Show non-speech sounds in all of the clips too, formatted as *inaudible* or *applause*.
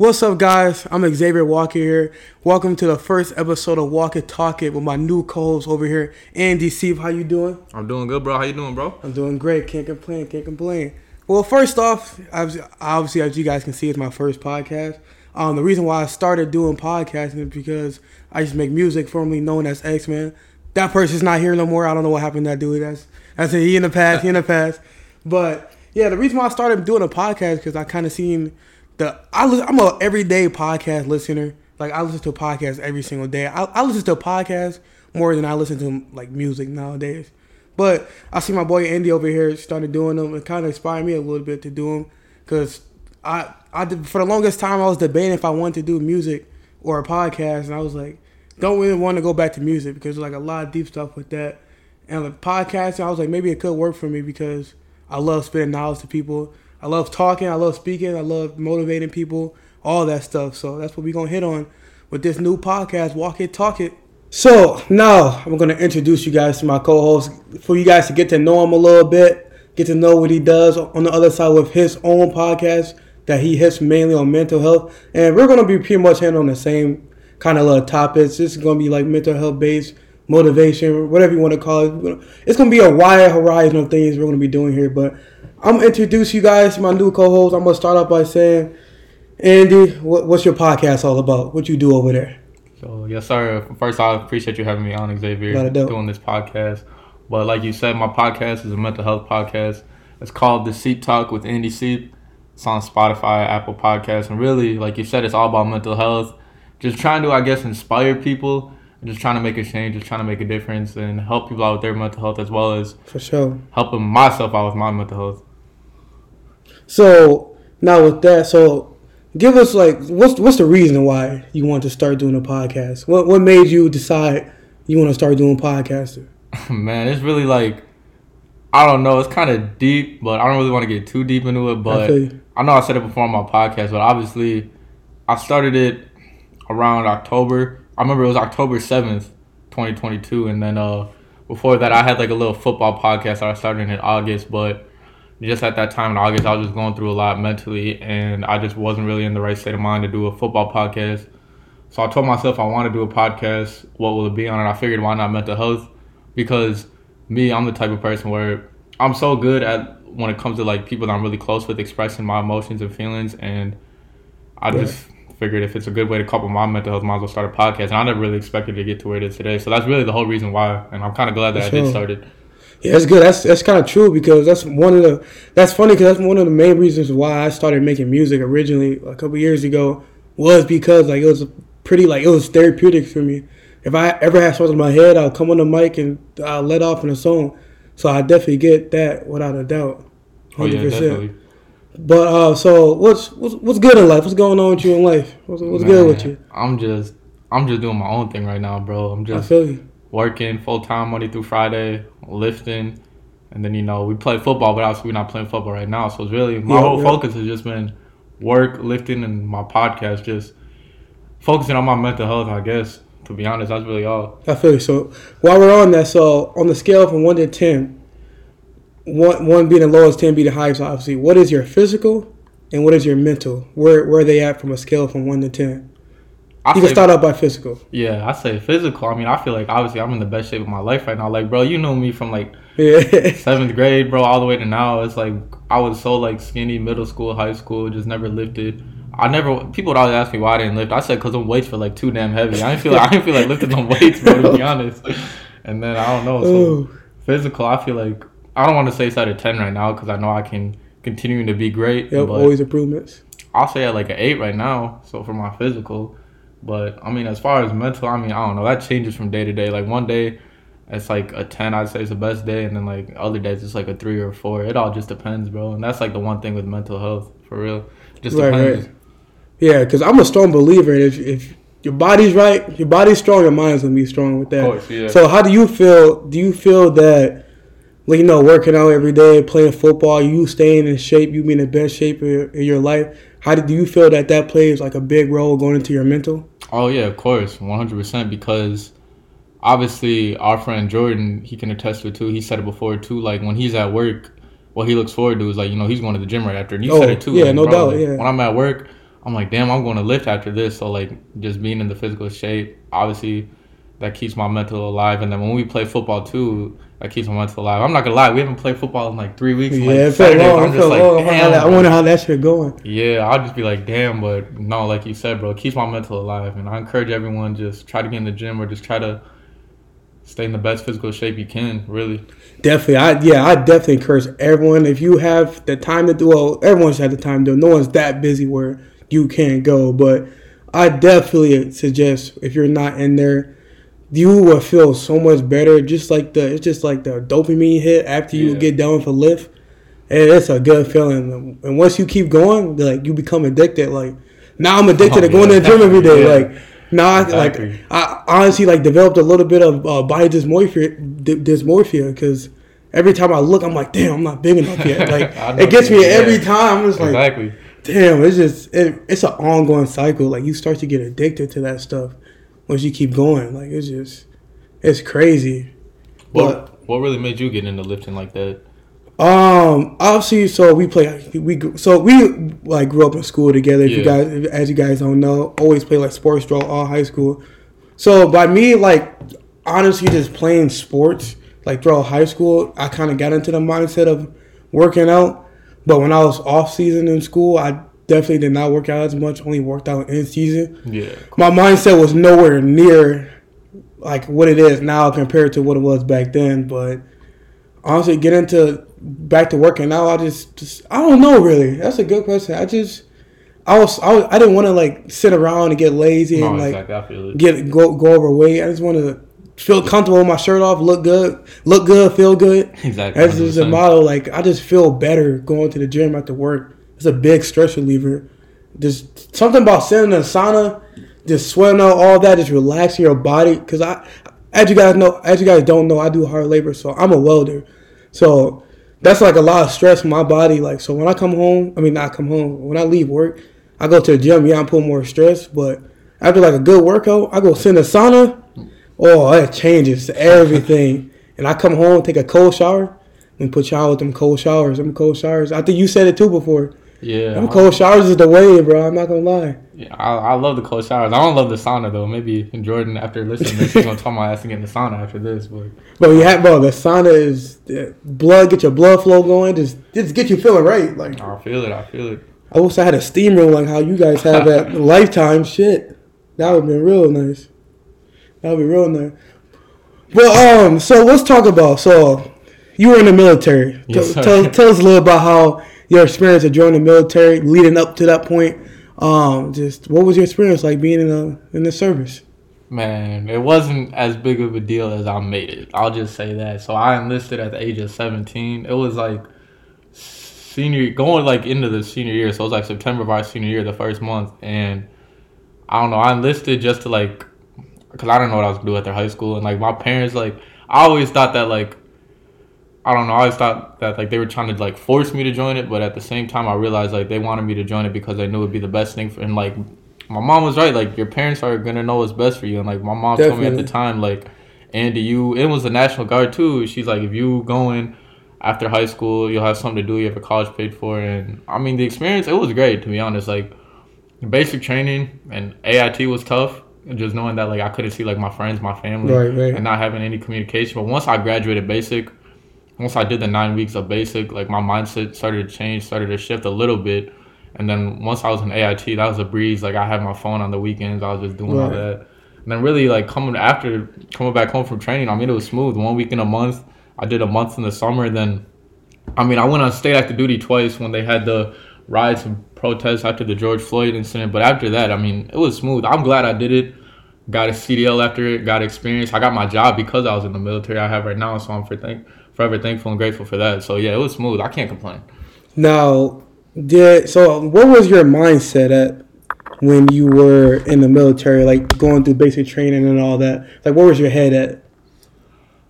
What's up, guys? I'm Xavier Walker here. Welcome to the first episode of Walk It Talk It with my new co-host over here, Andy Seep. How you doing? I'm doing good, bro. How you doing, bro? I'm doing great. Can't complain. Can't complain. Well, first off, obviously, as you guys can see, it's my first podcast. Um, the reason why I started doing podcasting is because I used to make music, formerly known as X Man. That person's not here no more. I don't know what happened to that dude. That's that's it. He in the past. He in the past. But yeah, the reason why I started doing a podcast because I kind of seen the I I'm a everyday podcast listener. Like I listen to podcasts every single day. I, I listen to podcasts more than I listen to like music nowadays. But I see my boy Andy over here started doing them. It kind of inspired me a little bit to do them because I I did, for the longest time I was debating if I wanted to do music or a podcast, and I was like, don't really want to go back to music because there's like a lot of deep stuff with that. And like podcasting, I was like, maybe it could work for me because I love spitting knowledge to people. I love talking. I love speaking. I love motivating people. All that stuff. So that's what we're gonna hit on with this new podcast, Walk It, Talk It. So now I'm gonna introduce you guys to my co-host for you guys to get to know him a little bit, get to know what he does on the other side with his own podcast that he hits mainly on mental health, and we're gonna be pretty much handling the same kind of little topics. This is gonna be like mental health based motivation, whatever you want to call it. It's gonna be a wide horizon of things we're gonna be doing here, but I'm gonna introduce you guys to my new co-host. I'm gonna start off by saying, Andy, what, what's your podcast all about? What you do over there? So yes, sir. First, I appreciate you having me on, Xavier, doing this podcast. But like you said, my podcast is a mental health podcast. It's called The Seep Talk with Andy Seep. It's on Spotify, Apple Podcasts, and really, like you said, it's all about mental health. Just trying to, I guess, inspire people. Just trying to make a change, just trying to make a difference, and help people out with their mental health as well as for sure helping myself out with my mental health. So now with that, so give us like what's what's the reason why you want to start doing a podcast? What what made you decide you want to start doing podcasting? *laughs* Man, it's really like I don't know. It's kind of deep, but I don't really want to get too deep into it. But I, I know I said it before on my podcast, but obviously I started it around October. I remember it was October seventh, twenty twenty two, and then uh before that I had like a little football podcast that I started in August, but just at that time in August, I was just going through a lot mentally, and I just wasn't really in the right state of mind to do a football podcast. So I told myself I want to do a podcast. What will it be on? And I figured why not mental health? Because me, I'm the type of person where I'm so good at when it comes to like people that I'm really close with expressing my emotions and feelings, and I just figured if it's a good way to couple my mental health, might as well start a podcast. And I never really expected to get to where it is today. So that's really the whole reason why, and I'm kind of glad that I did start it. Yeah, that's good. That's that's kind of true because that's one of the that's funny because that's one of the main reasons why I started making music originally a couple years ago was because like it was pretty like it was therapeutic for me. If I ever had something in my head, I'll come on the mic and I'll let off in a song. So I definitely get that without a doubt. 100%. Oh yeah, definitely. But uh, so what's what's what's good in life? What's going on with you in life? What's, what's Man, good with you? I'm just I'm just doing my own thing right now, bro. I'm just I feel you working full time Monday through Friday, lifting, and then you know we play football, but obviously we're not playing football right now. So it's really my yeah, whole yeah. focus has just been work, lifting, and my podcast. Just focusing on my mental health, I guess. To be honest, that's really all. I feel you. So while we're on that, so on the scale from one to ten, one one being the lowest, ten being the highest. Obviously, what is your physical and what is your mental? Where where are they at from a scale from one to ten? I you can start out by physical. Yeah, I say physical. I mean, I feel like obviously I'm in the best shape of my life right now. Like, bro, you know me from like yeah. *laughs* seventh grade, bro, all the way to now. It's like I was so like skinny, middle school, high school, just never lifted. I never. People would always ask me why I didn't lift. I said because them weights were like too damn heavy. I didn't feel. Like, I didn't feel like lifting them weights, bro. To be *laughs* honest. And then I don't know. So Ooh. physical, I feel like I don't want to say it's at a ten right now because I know I can continue to be great. Yep, always improvements. I'll say at like an eight right now. So for my physical. But I mean, as far as mental, I mean, I don't know. That changes from day to day. Like one day, it's like a ten. I'd say it's the best day, and then like other days, it's like a three or a four. It all just depends, bro. And that's like the one thing with mental health, for real. It just right, depends. Right. Yeah, because I'm a strong believer. If if your body's right, your body's strong, your mind's gonna be strong with that. Course, yeah. So how do you feel? Do you feel that? Like, you know, working out every day, playing football, you staying in shape, you being in the best shape in your life. How do you feel that that plays like a big role going into your mental? Oh yeah, of course, one hundred percent. Because obviously, our friend Jordan, he can attest to it too. He said it before too. Like when he's at work, what he looks forward to is like you know he's going to the gym right after. And you oh, said it too. Yeah, like, no bro, doubt. yeah. When I'm at work, I'm like, damn, I'm going to lift after this. So like, just being in the physical shape, obviously, that keeps my mental alive. And then when we play football too, that keeps my mental alive. I'm not gonna lie, we haven't played football in like three weeks. Yeah, like it felt long. I'm just like, long. I wonder how that shit going. Yeah, I'll just be like, damn, but no, like you said, bro, it keeps my mental alive. And I encourage everyone just try to get in the gym or just try to stay in the best physical shape you can. Really. Definitely, I yeah, I definitely encourage everyone if you have the time to do. Well, everyone should have the time to. do No one's that busy where you can't go, but I definitely suggest if you're not in there, you will feel so much better. Just like the it's just like the dopamine hit after you yeah. get done with a lift. And it's a good feeling. And once you keep going, like you become addicted. Like now I'm addicted oh, to going yeah. to the gym every day. Yeah. Like now, exactly. like I honestly like developed a little bit of uh, body dysmorphia, dysmorphia, because every time I look, I'm like, damn, I'm not big enough yet. *laughs* Like it gets me every time. I'm just like, exactly. damn, it's just it, it's an ongoing cycle. Like you start to get addicted to that stuff once you keep going. Like it's just it's crazy. What but, what really made you get into lifting like that? Um, obviously, so we play. We so we like grew up in school together. If yeah. you guys, as you guys don't know, always play like sports throughout all high school. So by me, like honestly, just playing sports like throughout high school, I kind of got into the mindset of working out. But when I was off season in school, I definitely did not work out as much. Only worked out in season. Yeah, my mindset was nowhere near like what it is now compared to what it was back then. But honestly, get into back to working out. I just, just I don't know really. That's a good question. I just I was I, was, I didn't want to like sit around and get lazy no, and like exactly. get go go overweight. I just want to feel comfortable with my shirt off, look good, look good, feel good. *laughs* Exactly. That's just a model. Like I just feel better going to the gym after work. It's a big stress reliever. Just something about sitting in a sauna, just sweating out all that, just relaxing your body. Cause I, as you guys know, as you guys don't know, I do hard labor, so I'm a welder. So that's like a lot of stress in my body. Like so, when I come home, I mean not come home. When I leave work, I go to the gym. Yeah, I'm putting more stress, but after like a good workout, I go sit in a sauna. Oh, that changes everything. *laughs* and I come home, take a cold shower, and put y'all with them cold showers. Them cold showers. I think you said it too before. Yeah. Them cold showers is the way, bro. I'm not gonna lie. Yeah, I, I love the cold showers. I don't love the sauna though. Maybe in Jordan after listening, to this, he's gonna tell my ass to get in the sauna after this. But bro, yeah, bro, the sauna is blood. Get your blood flow going. Just just get you feeling right. Like I feel it. I feel it. I wish I had a steam room like how you guys have at *laughs* Lifetime. Shit, that would be real nice. That would be real nice. Well, um, so let's talk about so you were in the military. Yes, tell, tell, tell us a little about how your experience of joining the military, leading up to that point. Um, just what was your experience like being in the in the service? Man, it wasn't as big of a deal as I made it. I'll just say that. So I enlisted at the age of 17. It was like senior going like into the senior year. So it was like September of our senior year, the first month, and I don't know. I enlisted just to like, cause I don't know what I was gonna do after high school, and like my parents like I always thought that like I don't know. I always thought that like they were trying to like force me to join it, but at the same time, I realized like they wanted me to join it because they knew it'd be the best thing for. And like my mom was right. Like your parents are gonna know what's best for you. And like my mom Definitely. told me at the time, like Andy, you it was the National Guard too. She's like, if you going after high school, you'll have something to do. You have a college paid for, and I mean the experience. It was great to be honest. Like basic training and AIT was tough. Just knowing that like I couldn't see like my friends, my family, right, right. and not having any communication. But once I graduated basic once I did the nine weeks of basic, like my mindset started to change, started to shift a little bit. And then once I was in AIT, that was a breeze. Like I had my phone on the weekends, I was just doing right. all that. And then really like coming after coming back home from training, I mean it was smooth. One week in a month. I did a month in the summer. Then, I mean I went on state active duty twice when they had the riots and protests after the George Floyd incident. But after that, I mean it was smooth. I'm glad I did it. Got a CDL after it. Got experience. I got my job because I was in the military. I have right now, so I'm for thank forever thankful and grateful for that. So yeah, it was smooth. I can't complain. Now, did so? What was your mindset at when you were in the military, like going through basic training and all that? Like, what was your head at?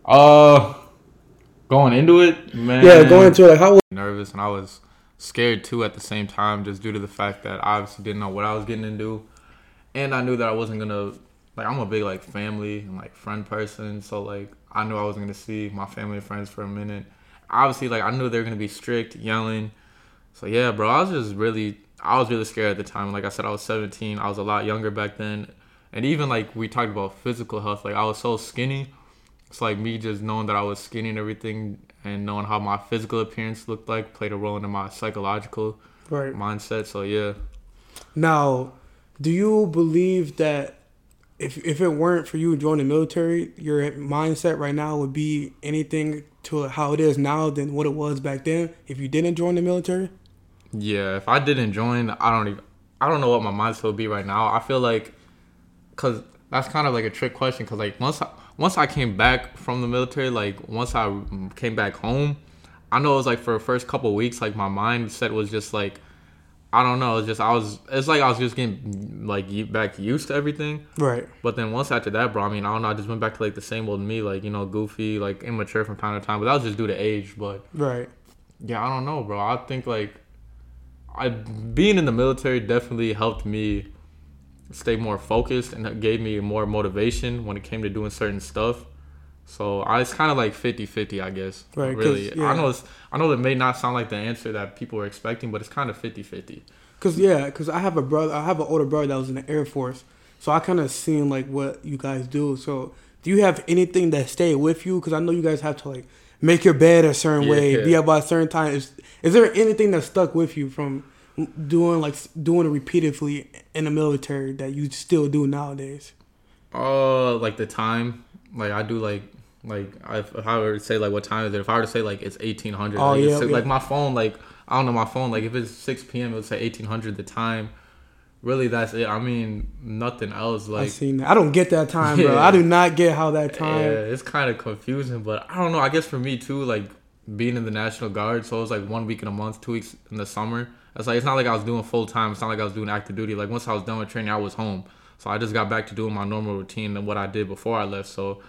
Uh, going into it, man. Yeah, going into it. Like, how was nervous and I was scared too at the same time, just due to the fact that I obviously didn't know what I was getting into, and I knew that I wasn't gonna like. I'm a big like family and like friend person, so like I knew I wasn't gonna see my family and friends for a minute. Obviously, like I knew they were gonna be strict, yelling, So yeah, bro, I was just really, I was really scared at the time. Like I said, I was 17. I was a lot younger back then, and even like we talked about physical health. Like I was so skinny. It's like me just knowing that I was skinny and everything, and knowing how my physical appearance looked like played a role into my psychological right. mindset. So yeah. Now, do you believe that if if it weren't for you joining the military, your mindset right now would be anything to how it is now than what it was back then if you didn't join the military? Yeah, if I didn't join, I don't even I don't know what my mindset would be right now. I feel like cuz that's kind of like a trick question cuz like once I, once I came back from the military, like once I came back home, I know it was like for the first couple weeks like my mindset was just like I don't know. It's just I was. It's like I was just getting like back used to everything. Right. But then once after that, bro. I mean, I don't know. I just went back to like the same old me, like you know, goofy, like immature from time to time. But that was just due to age. But right. Yeah, I don't know, bro. I think like I being in the military definitely helped me stay more focused and gave me more motivation when it came to doing certain stuff. So I, it's kind of like 50-50, I guess. Right. Really, yeah. I know it's, I know that may not sound like the answer that people were expecting, but it's kind of 50-50. Cause yeah, cause I have a brother, I have an older brother that was in the Air Force, so I kind of seen like what you guys do. So do you have anything that stayed with you? Cause I know you guys have to like make your bed a certain yeah, way, yeah. be up by a certain time. Is, is there anything that stuck with you from doing like doing it repeatedly in the military that you still do nowadays? Uh, like the time. Like I do like like if, if I were to say like what time is it? If I were to say like it's eighteen hundred, oh like, yeah, yeah, like my phone like I don't know my phone like if it's six p.m. it would say eighteen hundred the time. Really, that's it. I mean, nothing else. Like I seen that. I don't get that time, bro. I *laughs* do not get how that time. Yeah, it's kind of confusing, but I don't know. I guess for me too, like being in the National Guard, so it was like one week in a month, two weeks in the summer. It's like it's not like I was doing full time. It's not like I was doing active duty. Like once I was done with training, I was home. So I just got back to doing my normal routine and what I did before I left. So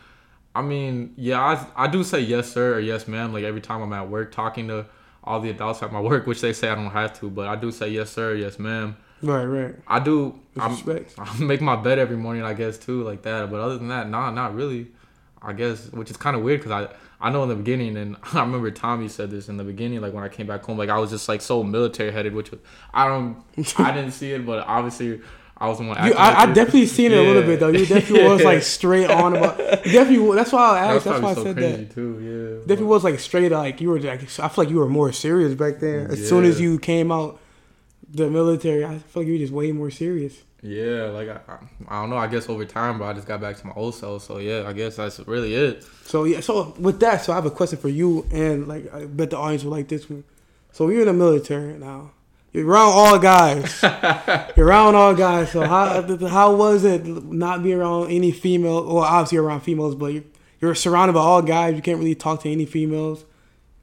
I mean, yeah, I, I do say yes, sir, or yes, ma'am. Like every time I'm at work talking to all the adults at my *laughs* work, which they say I don't have to, but I do say yes, sir, yes, ma'am. Right, right. I do. *laughs* I make my bed every morning, I guess, too, like that. But other than that, nah, not really. I guess, which is kind of weird because I I know in the beginning, and *laughs* I remember Tommy said this in the beginning, like when I came back home, like I was just like so military headed, which was, I don't, I didn't see it, but obviously I was the one. You, I, I definitely seen it yeah. a little bit though. You definitely was like *laughs* straight on about. Definitely, that's why I asked. That's why so I said that. Too, yeah. Definitely was like straight like you were like. I feel like you were more serious back then. As yeah. soon as you came out the military, I feel like you were just way more serious. Yeah, like I, I don't know. I guess over time, bro, I just got back to my old self. So yeah, I guess that's really it. So yeah, so with that, so I have a question for you, and like I bet the audience will like this one. So you're in the military now. You're around all guys. *laughs* you're around all guys. So how how was it not being around any female? Well, obviously around females, but you're, you're surrounded by all guys. You can't really talk to any females.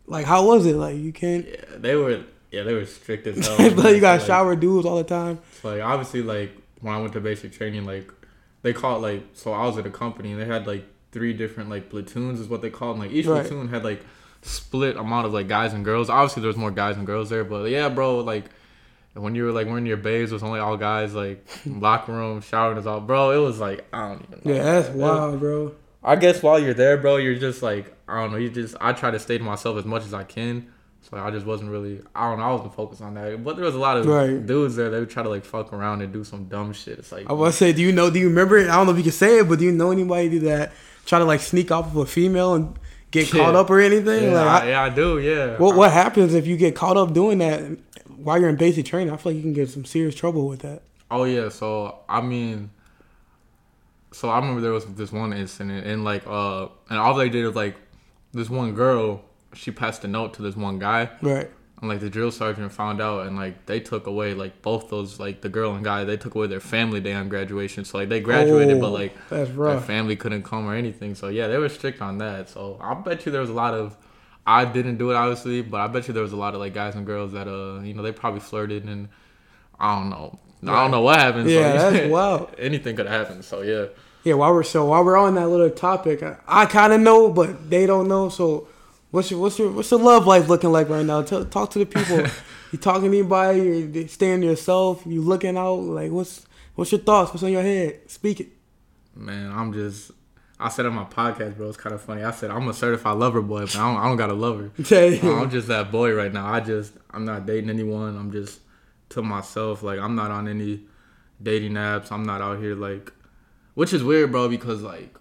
Like how was it? Like you can't. Yeah, they were. Yeah, they were strict as hell. *laughs* but you got like, shower dudes all the time. Like obviously, like when I went to basic training, like they call it like so. I was at a company and they had like three different like platoons is what they called. And, like each right. platoon had like split amount of like guys and girls. Obviously, there was more guys and girls there, but yeah, bro, like when you were like wearing your bays was only all guys like *laughs* locker room showering is all bro it was like i don't even know. Yeah that's wild bro. I guess while you're there bro you're just like i don't know you just i try to stay to myself as much as i can. So i just wasn't really i don't know i wasn't focused on that. But there was a lot of right. dudes there that would try to like fuck around and do some dumb shit. It's like i was say do you know do you remember it? I don't know if you can say it but do you know anybody that try to like sneak off of a female and get *laughs* caught up or anything? Yeah, like, I, yeah i do yeah. What, what happens if you get caught up doing that while you're in basic training, I feel like you can get some serious trouble with that. Oh yeah, so I mean, so I remember there was this one incident, and like, uh, and all they did was like, this one girl, she passed a note to this one guy, right? And like the drill sergeant found out, and like they took away like both those like the girl and guy, they took away their family day on graduation. So like they graduated, oh, but like that's rough. their family couldn't come or anything. So yeah, they were strict on that. So I bet you there was a lot of I didn't do it obviously, but I bet you there was a lot of like guys and girls that uh you know they probably flirted and I don't know. Right. I don't know what happened. Yeah, so, that's *laughs* wild. anything could happen. So yeah. Yeah, while we're so while we're on that little topic, I, I kind of know, but they don't know. So, what's your what's your what's your love life looking like right now? Tell, talk to the people. *laughs* you talking to anybody? You staying yourself? You looking out? Like what's what's your thoughts? What's on your head? Speak it. Man, I'm just I said on my podcast, bro, it's kind of funny. I said I'm a certified lover boy, but I don't, I don't got a lover. *laughs* I'm just that boy right now. I just I'm not dating anyone. I'm just to myself. Like I'm not on any dating apps. I'm not out here like, which is weird, bro, because like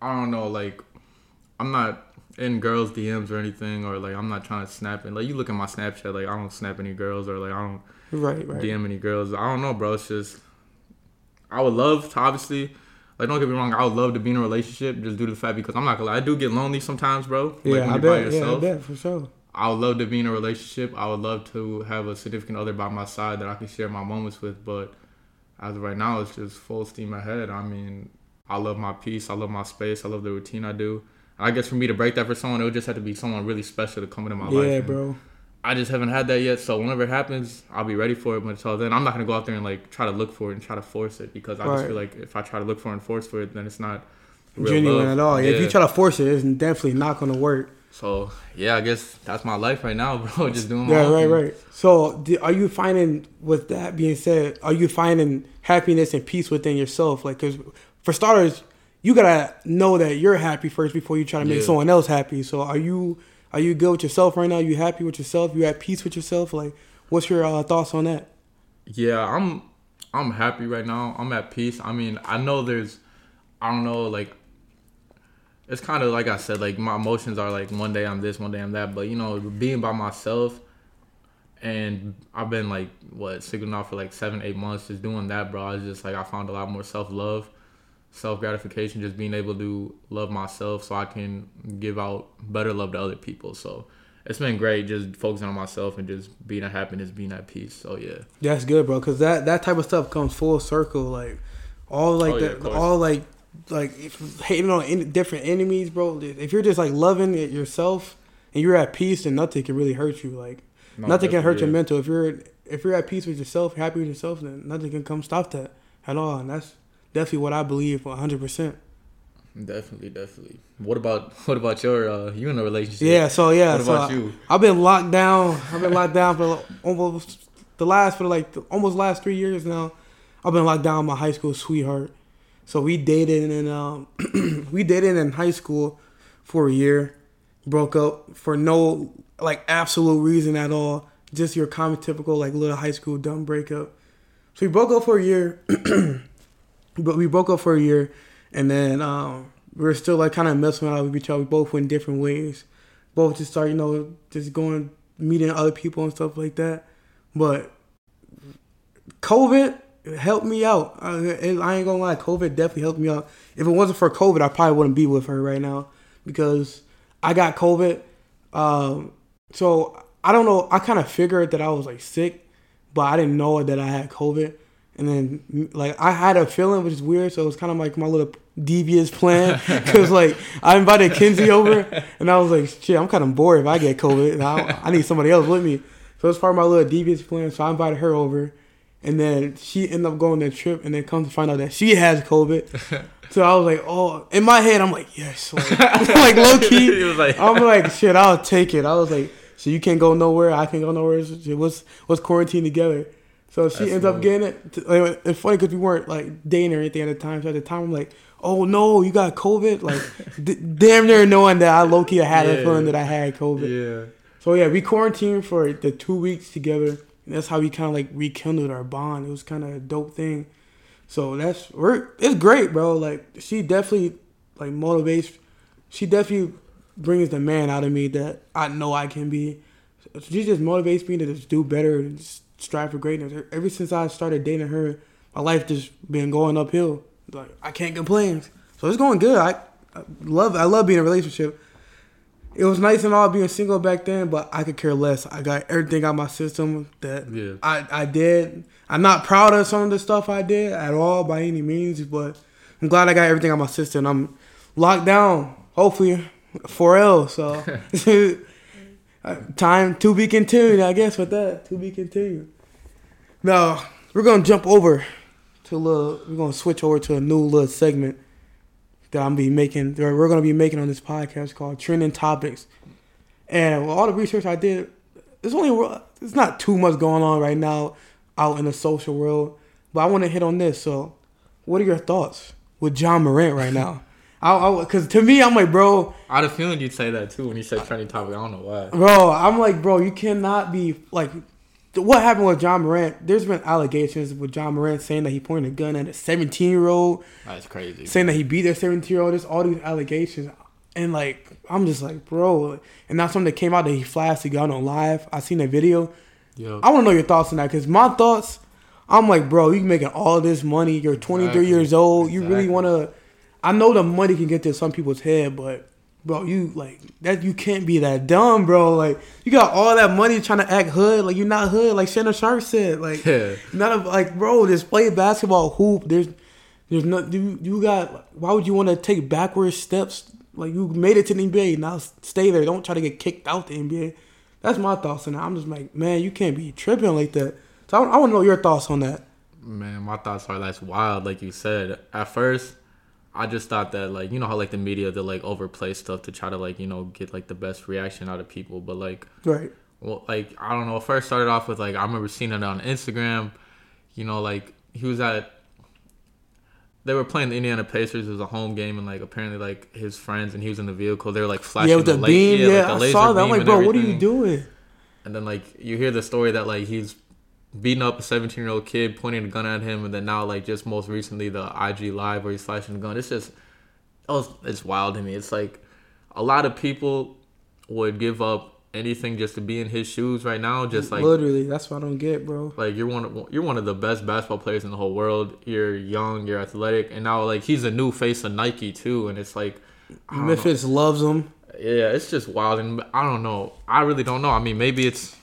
I don't know, like I'm not in girls' DMs or anything, or like I'm not trying to snap it. Like you look at my Snapchat, like I don't snap any girls, or like I don't right, right. DM any girls. I don't know, bro. It's just I would love to obviously like don't get me wrong, I would love to be in a relationship just due to the fact because I'm not gonna lie, I do get lonely sometimes, bro. Like yeah, I bet. Yeah, I bet for sure. I would love to be in a relationship. I would love to have a significant other by my side that I can share my moments with. But as of right now, it's just full steam ahead. I mean, I love my peace. I love my space. I love the routine I do. I guess for me to break that for someone, it would just have to be someone really special to come into my yeah, life. Yeah, bro. I just haven't had that yet. So whenever it happens, I'll be ready for it. But until then, I'm not gonna go out there and like try to look for it and try to force it because I right. just feel like if I try to look for it and force for it, then it's not genuine love. at all. Yeah. If you try to force it, it's definitely not gonna work. So yeah, I guess that's my life right now, *laughs* bro. Just doing my yeah, right, thing. right. So are you finding, with that being said, are you finding happiness and peace within yourself? Like, cause for starters, you gotta know that you're happy first before you try to make yeah. someone else happy. So are you are you good with yourself right now? You happy with yourself? You at peace with yourself? Like, what's your uh, thoughts on that? Yeah, I'm I'm happy right now. I'm at peace. I mean, I know there's I don't know like it's kind of like I said, like my emotions are like one day I'm this, one day I'm that. But you know, being by myself, and I've been like what out for like seven, eight months, just doing that, bro. I just like I found a lot more self love, self gratification, just being able to love myself, so I can give out better love to other people. So it's been great, just focusing on myself and just being at happiness, being at peace. So yeah, that's good, bro. Cause that that type of stuff comes full circle, like all like oh, yeah, all like like hating on different enemies, bro. If you're just like loving it yourself and you're at peace, then nothing can really hurt you. Like no, nothing can hurt yeah. your mental. If you're if you're at peace with yourself, happy with yourself, then nothing can come stop that at all. And that's definitely what I believe 100. percent Definitely, definitely. What about what about your uh you in a relationship? Yeah, so yeah. What so about you? I've been locked down. I've been locked down for almost the last for like almost last three years now. I've been locked down with my high school sweetheart. So we dated in um, *clears throat* we dated in high school for a year, broke up for no like absolute reason at all, just your common typical like little high school dumb breakup. So we broke up for a year, *clears throat* but we broke up for a year, and then um, we were still like kind of messing around with each other. We both went different ways, both just started you know just going meeting other people and stuff like that. But COVID helped me out. I, I, ain't gonna lie, COVID definitely helped me out. If it wasn't for COVID, I probably wouldn't be with her right now because I got COVID. Um, so I don't know. I kind of figured that I was like sick, but I didn't know that I had COVID. And then like I had a feeling, which is weird. So it was kind of like my little devious plan *laughs* because like I invited Kinsey over, *laughs* and I was like, shit, I'm kind of bored if I get COVID. I, I need somebody else with me. So it's part of my little devious plan. So I invited her over and then she ended up going that trip, and then come to find out that she has COVID. *laughs* so I was like, oh, in my head, I'm like, yes, like, like low key. like, I'm like, shit, I'll take it. I was like, so you can't go nowhere, I can't go nowhere. Let's let's quarantine together. So she That's ends up getting it. It's funny because we weren't like dating or anything at the time. So at the time, I'm like, oh no, you got COVID. Like, *laughs* d- damn near knowing that I low key had yeah. a feeling that I had COVID. Yeah. So yeah, we quarantined for the two weeks together. And that's how we kind of like rekindled our bond. It was kind of a dope thing. So that's we're it's great, bro. Like she definitely like motivates. She definitely brings the man out of me that I know I can be. She just motivates me to just do better and strive for greatness. Ever since I started dating her, my life just been going uphill. Like I can't complain. So it's going good. I, I love I love being in a relationship it was nice and all being single back then, but I could care less. I got everything out my system that yeah. I, I did. I'm not proud of some of the stuff I did at all by any means, but I'm glad I got everything out my system. I'm locked down, hopefully, 4L. So *laughs* *laughs* Uh, time to be continued, I guess, with that. To be continued. Now, we're going to jump over to a little, we're going to switch over to a new little segment that I'm be making, we're gonna be making on this podcast called Trending Topics. And with all the research I did, there's only it's not too much going on right now out in the social world, but I want to hit on this. So, what are your thoughts with Ja Morant right now? I, cause to me, I'm like, bro. I had a feeling you'd say that too when you said trending topic. I don't know why. Bro, I'm like, bro, you cannot be like. What happened with Ja Morant? There's been allegations with Ja Morant saying that he pointed a gun at a 17 year old. That's crazy. Saying that he beat a 17 year old. There's all these allegations, and like, I'm just like, bro. And that's something that came out that he flashed a gun on live. I seen that video. Yep. I want to know your thoughts on that because my thoughts. I'm like, bro, you making all this money. You're 23 exactly. years old. You exactly. really want to I know the money can get to some people's head, but bro, you like that. You can't be that dumb, bro. Like you got all that money trying to act hood, like you're not hood. Like Shannon Sharpe said, like yeah. none of like, bro, just play basketball, hoop. There's, there's no. You, you got. Why would you want to take backward steps? Like you made it to the NBA, now stay there. Don't try to get kicked out the NBA. That's my thoughts on that. I'm just like, man, you can't be tripping like that. So I, I want to know your thoughts on that. Man, my thoughts are that's wild. Like you said, at first I just thought that like you know how like the media they like overplay stuff to try to like you know get like the best reaction out of people, but like right. Well, like I don't know. First started off with like I remember seeing it on Instagram. You know, like he was at. They were playing the Indiana Pacers. It was a home game, and like apparently, like his friends and he was in the vehicle. They were like flashing yeah, with the, the beam. yeah, yeah like, I saw that. I'm like, bro, what are you doing? And then like you hear the story that like he's beating up a 17 year old kid, pointing a gun at him, and then now like just most recently the IG live where he's flashing the gun. It's just oh, it's wild to me. It's like a lot of people would give up anything just to be in his shoes right now. Just like literally, that's what I don't get, bro. Like you're one of you're one of the best basketball players in the whole world. You're young, you're athletic, and now like he's a new face of Nike too, and it's like Memphis loves him. Yeah, it's just wild, and I don't know. I really don't know. I mean, maybe it's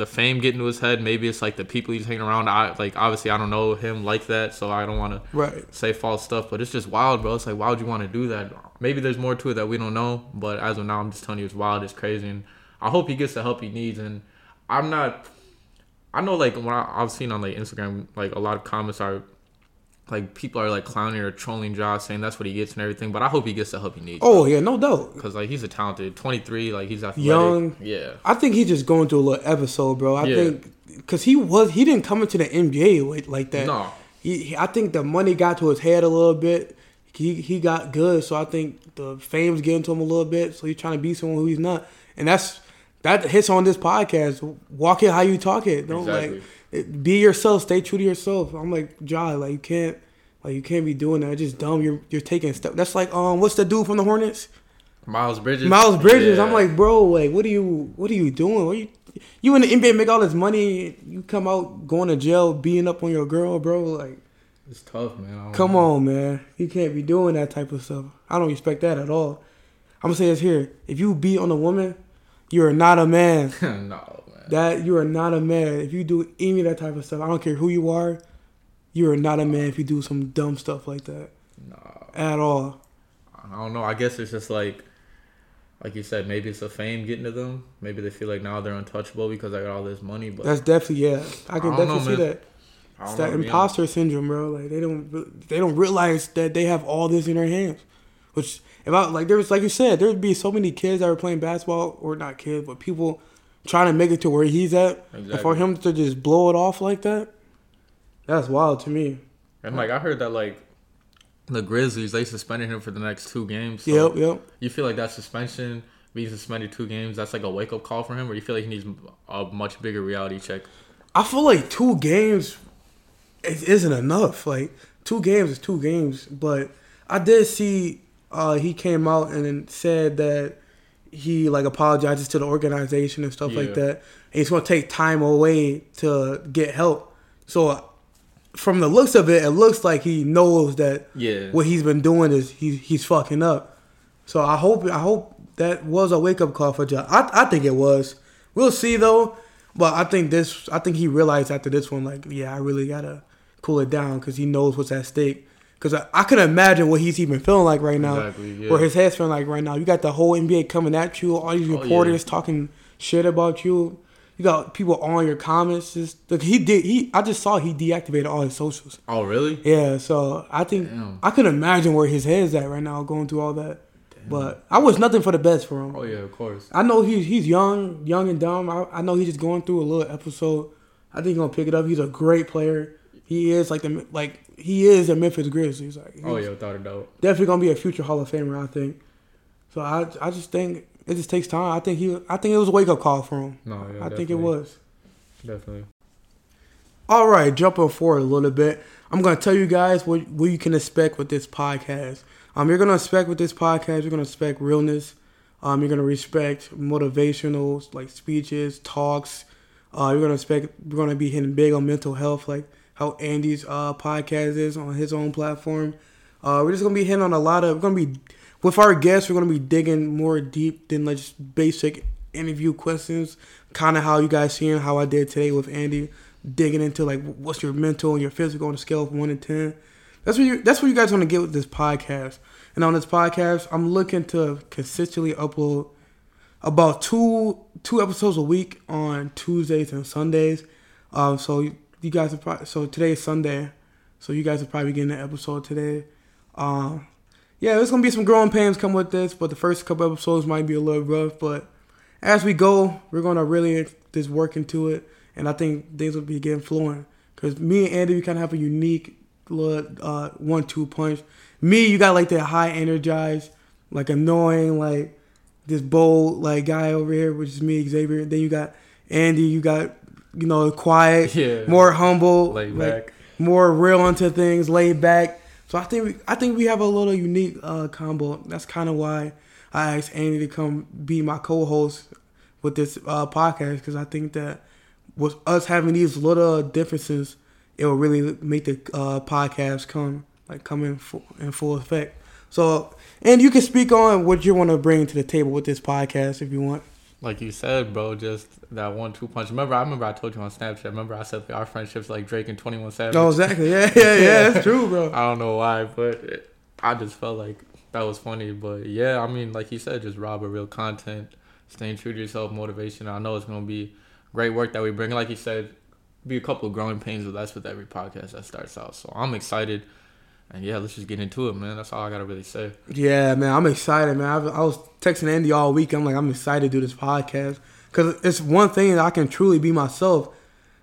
the fame getting to his head. Maybe it's like the people he's hanging around. I like obviously I don't know him like that, so I don't want to right. say false stuff. But it's just wild, bro. It's like why would you want to do that? Maybe there's more to it that we don't know. But as of now, I'm just telling you, it's wild. It's crazy, and I hope he gets the help he needs. And I'm not. I know like when I, I've seen on like Instagram, like a lot of comments are like people are like clowning or trolling Josh, saying that's what he gets and everything. But I hope he gets the help he needs. Oh yeah, no doubt. Because like he's a talented, twenty three, like he's athletic. young. Yeah, I think he's just going through a little episode, bro. I yeah. think because he was he didn't come into the NBA like, like that. No, he, I think the money got to his head a little bit. He he got good, so I think the fame's getting to him a little bit. So he's trying to be someone who he's not, and that's that hits on this podcast. Walk it how you talk it. Don't exactly. like be yourself. Stay true to yourself. I'm like Ja. Like you can't like you can't be doing that. It's just dumb. You're you're taking stuff. That's like um, what's the dude from the Hornets? Miles Bridges. Miles Bridges. Yeah. I'm like, bro, like, what are you, what are you doing? What you, you in the NBA make all this money, you come out going to jail, beating up on your girl, bro. Like, it's tough, man. Come know. on, man. You can't be doing that type of stuff. I don't respect that at all. I'm gonna say this here: if you beat on a woman, you are not a man. *laughs* no. That you are not a man. If you do any of that type of stuff, I don't care who you are you are not a man if you do some dumb stuff like that. Nah. At all. I don't know. I guess it's just like, like you said, maybe it's a fame getting to them. Maybe they feel like now they're untouchable because I got all this money. But that's definitely yeah. I can I definitely know, see that. It's that imposter syndrome, bro. Like they don't they don't realize that they have all this in their hands. Which if I like there was like you said, there would be so many kids that were playing basketball or not kids, but people trying to make it to where he's at. Exactly. And for him to just blow it off like that, that's wild to me. And like I heard that like the Grizzlies they suspended him for the next two games. So yep, yep. You feel like that suspension being suspended two games, that's like a wake up call for him, or you feel like he needs a much bigger reality check? I feel like two games it isn't enough. Like two games is two games, but I did see uh, he came out and said that he like apologizes to the organization and stuff yeah. like that. And he's gonna take time away to get help. So from the looks of it, it looks like he knows that yeah. what he's been doing is he's he's fucking up. So I hope I hope that was a wake up call for Josh. I I think it was. We'll see though. But I think this I think he realized after this one like yeah I really gotta cool it down because he knows what's at stake. Because I, I can imagine what he's even feeling like right now, exactly, yeah. where his head's feeling like right now. You got the whole NBA coming at you, all these reporters oh, yeah. talking shit about you. You got people on your comments. Just like he did. He I just saw he deactivated all his socials. Oh really? Yeah. So I think Damn. I can imagine where his head's at right now, going through all that. Damn. But I wish nothing for the best for him. Oh yeah, of course. I know he's he's young, young and dumb. I, I know he's just going through a little episode. I think he's gonna pick it up. He's a great player. He is like the like he is a Memphis Grizzlies. Like, oh yeah, without a doubt. Definitely gonna be a future Hall of Famer, I think. So I I just think it just takes time. I think he I think it was a wake up call for him. No, yeah, I definitely. think it was. Definitely. All right, jumping forward a little bit. I'm gonna tell you guys what what you can expect with this podcast. Um, you're gonna expect with this podcast. You're gonna expect realness. Um, you're gonna respect motivational like speeches, talks. Uh, you're gonna expect we're gonna be hitting big on mental health, like how Andy's uh podcast is on his own platform. Uh, we're just gonna be hitting on a lot of. We're gonna be with our guests. We're gonna be digging more deep than like just basic interview questions. Kind of how you guys seeing how I did today with Andy, digging into like what's your mental and your physical on a scale of one to ten. That's what you. That's what you guys want to get with this podcast. And on this podcast, I'm looking to consistently upload about two two episodes a week on Tuesdays and Sundays. Um, so you guys are probably so today is Sunday, so you guys are probably getting an episode today. Um, yeah, there's gonna be some growing pains come with this, but the first couple episodes might be a little rough. But as we go, we're gonna really just work into it, and I think things will be getting flowing. Cause me and Andy, we kind of have a unique little uh, one-two punch. Me, you got like that high energized, like annoying, like this bold like guy over here, which is me, Xavier. Then you got Andy. You got you know quiet, *laughs* Yeah. more humble, Laid like, back. more real into things, laid back. So I think we, I think we have a little unique uh, combo. That's kind of why I asked Andy to come be my co-host with this uh, podcast because I think that with us having these little differences, it will really make the uh, podcast come like come in full, in full effect. So, and you can speak on what you want to bring to the table with this podcast if you want. Like you said, bro, just that one two punch. Remember, I remember I told you on Snapchat. Remember, I said like, our friendship's like Drake and Twenty One Savage. Oh, exactly. Yeah, yeah, *laughs* yeah. That's true, bro. I don't know why, but it, I just felt like that was funny. But yeah, I mean, like you said, just rob a real content, staying true to yourself, motivation. I know it's gonna be great work that we bring. Like you said, be a couple of growing pains, but that's with every podcast that starts out. So I'm excited, and yeah, let's just get into it, man. That's all I gotta really say. Yeah, man, I'm excited, man. I, I was texting Andy all week. I'm like, I'm excited to do this podcast because it's one thing that I can truly be myself.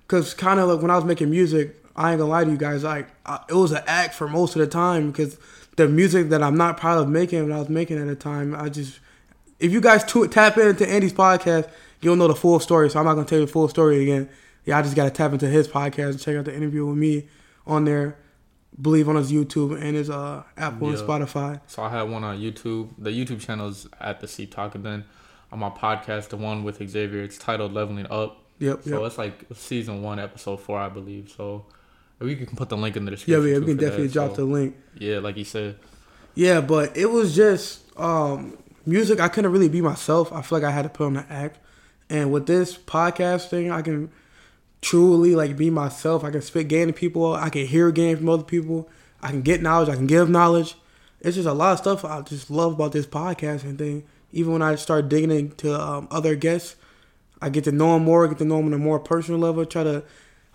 Because kind of like when I was making music, I ain't gonna lie to you guys, like I, it was an act for most of the time because the music that I'm not proud of making, when I was making at the time, I just if you guys tap into Andy's podcast, you'll know the full story. So I'm not gonna tell you the full story again. Yeah, I just gotta tap into his podcast and check out the interview with me on there. Believe on his YouTube and his uh, Apple and Spotify. So I had one on YouTube. The YouTube channel is at the Seep Talk, and then on my podcast, the one with Xavier, it's titled Leveling Up. Yep, So yep. it's like season one, episode four, I believe. So we can put the link in the description. yeah, too we can for that. definitely drop So, the link. Yeah, like you said. Yeah, but it was just um, music. I couldn't really be myself. I feel like I had to put on the act. And with this podcast thing, I can truly like be myself. I can spit game to people. I can hear game from other people. I can get knowledge. I can give knowledge. It's just a lot of stuff I just love about this podcasting thing. Even when I start digging into um, other guests, I get to know them more. Get to know them on a more personal level. Try to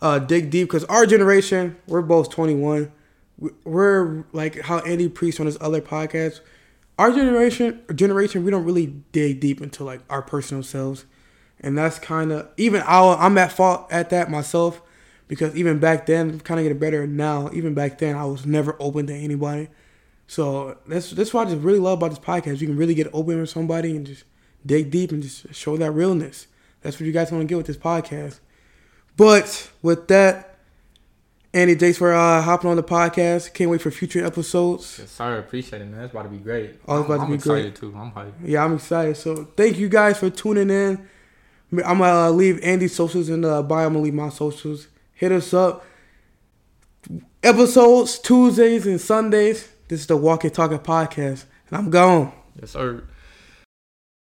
uh, dig deep because our generation, we're both 21 we- we're like how Andy preached on his other podcast. Our generation, generation, we don't really dig deep into like our personal selves, and that's kind of even I, I'm at fault at that myself because even back then, kind of getting better now. Even back then, I was never open to anybody. So that's that's what I just really love about this podcast. You can really get open with somebody and just dig deep and just show that realness. That's what you guys want to get with this podcast. But with that, Andy, thanks for uh, hopping on the podcast. Can't wait for future episodes. Yes, sir. Appreciate it, man. It's about to be great. Oh, it's about I'm, to I'm be excited too. I'm hyped. Yeah, I'm excited. So thank you guys for tuning in. I'm gonna uh, leave Andy's socials in the bio. I'm gonna leave my socials. Hit us up. Episodes Tuesdays and Sundays. This is the Walk and Talking podcast, and I'm gone. Yes, sir.